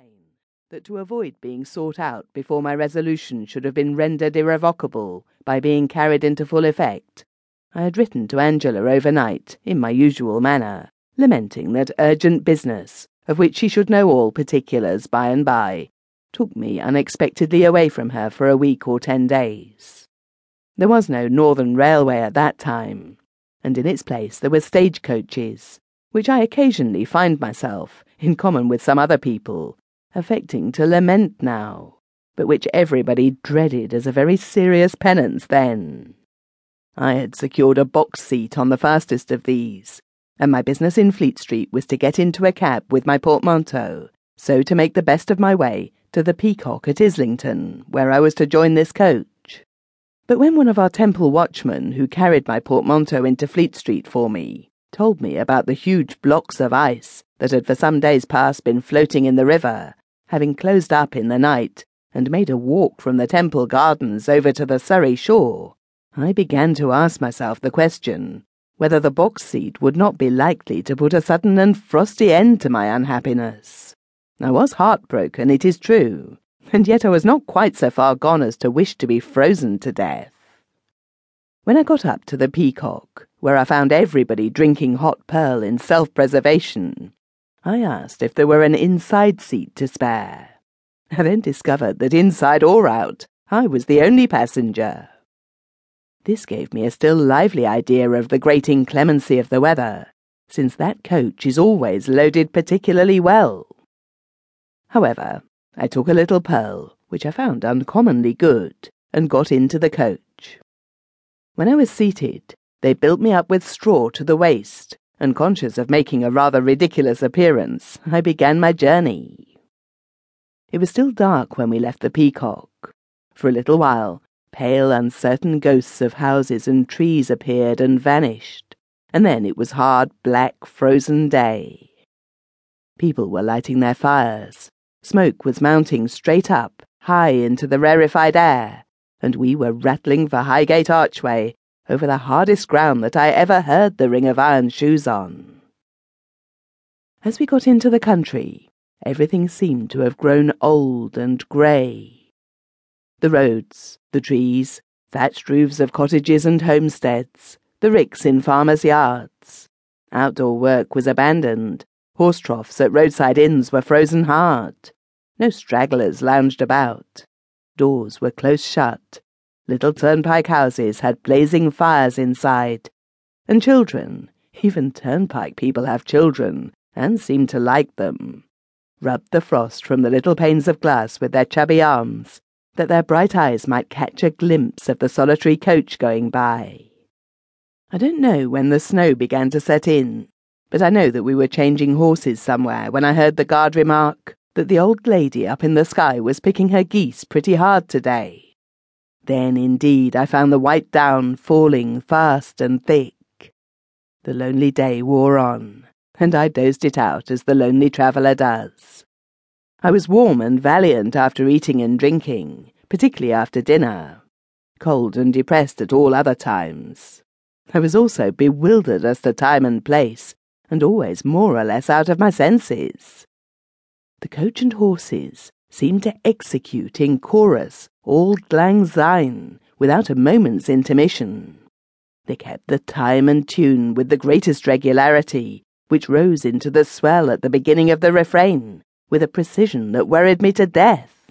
plain that to avoid being sought out before my resolution should have been rendered irrevocable by being carried into full effect, I had written to Angela overnight in my usual manner, lamenting that urgent business, of which she should know all particulars by and by, took me unexpectedly away from her for a week or ten days. There was no Northern Railway at that time, and in its place there were stagecoaches, which I occasionally find myself, in common with some other people, affecting to lament now, but which everybody dreaded as a very serious penance then. I had secured a box seat on the fastest of these, and my business in Fleet Street was to get into a cab with my portmanteau, so to make the best of my way to the Peacock at Islington, where I was to join this coach. But when one of our Temple watchmen, who carried my portmanteau into Fleet Street for me, told me about the huge blocks of ice that had for some days past been floating in the river, having closed up in the night and made a walk from the Temple Gardens over to the Surrey shore, I began to ask myself the question whether the box seat would not be likely to put a sudden and frosty end to my unhappiness. I was heartbroken, it is true, and yet I was not quite so far gone as to wish to be frozen to death. When I got up to the Peacock, where I found everybody drinking hot purl in self preservation, I asked if there were an inside seat to spare. I then discovered that inside or out, I was the only passenger. This gave me a still lively idea of the great inclemency of the weather, since that coach is always loaded particularly well. However, I took a little purl, which I found uncommonly good, and got into the coach. When I was seated, they built me up with straw to the waist, and conscious of making a rather ridiculous appearance, I began my journey. It was still dark when we left the Peacock. For a little while, pale, uncertain ghosts of houses and trees appeared and vanished, and then it was hard, black, frozen day. People were lighting their fires. Smoke was mounting straight up, high into the rarefied air, and we were rattling for Highgate Archway over the hardest ground that I ever heard the ring of iron shoes on. As we got into the country, everything seemed to have grown old and grey. The roads, the trees, thatched roofs of cottages and homesteads, the ricks in farmers' yards. Outdoor work was abandoned. Horse troughs at roadside inns were frozen hard. No stragglers lounged about. Doors were close shut, Little turnpike houses had blazing fires inside. And children, even turnpike people have children, and seem to like them, rubbed the frost from the little panes of glass with their chubby arms, that their bright eyes might catch a glimpse of the solitary coach going by. I don't know when the snow began to set in, but I know that we were changing horses somewhere when I heard the guard remark that the old lady up in the sky was picking her geese pretty hard today. Then, indeed, I found the white down falling fast and thick. The lonely day wore on, and I dozed it out as the lonely traveller does. I was warm and valiant after eating and drinking, particularly after dinner, cold and depressed at all other times. I was also bewildered as to time and place, and always more or less out of my senses. The coach and horses seemed to execute in chorus Auld Lang Syne without a moment's intermission. They kept the time and tune with the greatest regularity, which rose into the swell at the beginning of the refrain with a precision that worried me to death.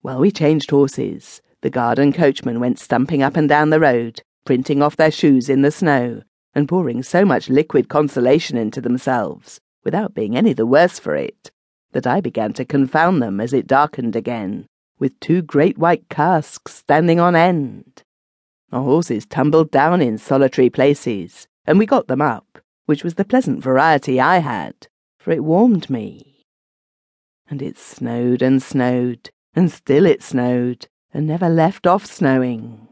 While we changed horses, the guard and coachman went stumping up and down the road, printing off their shoes in the snow, and pouring so much liquid consolation into themselves, without being any the worse for it, that I began to confound them as it darkened again, with two great white casks standing on end. Our horses tumbled down in solitary places, and we got them up, which was the pleasant variety I had, for it warmed me. And it snowed and snowed, and still it snowed, and never left off snowing.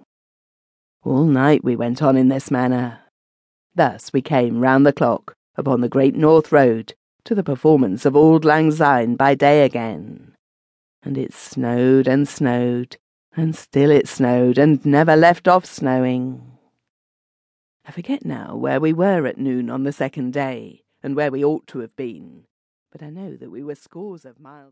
All night we went on in this manner. Thus we came round the clock upon the Great North Road to the performance of Auld Lang Syne by day again. And it snowed and snowed, and still it snowed, and never left off snowing. I forget now where we were at noon on the second day, and where we ought to have been, but I know that we were scores of miles.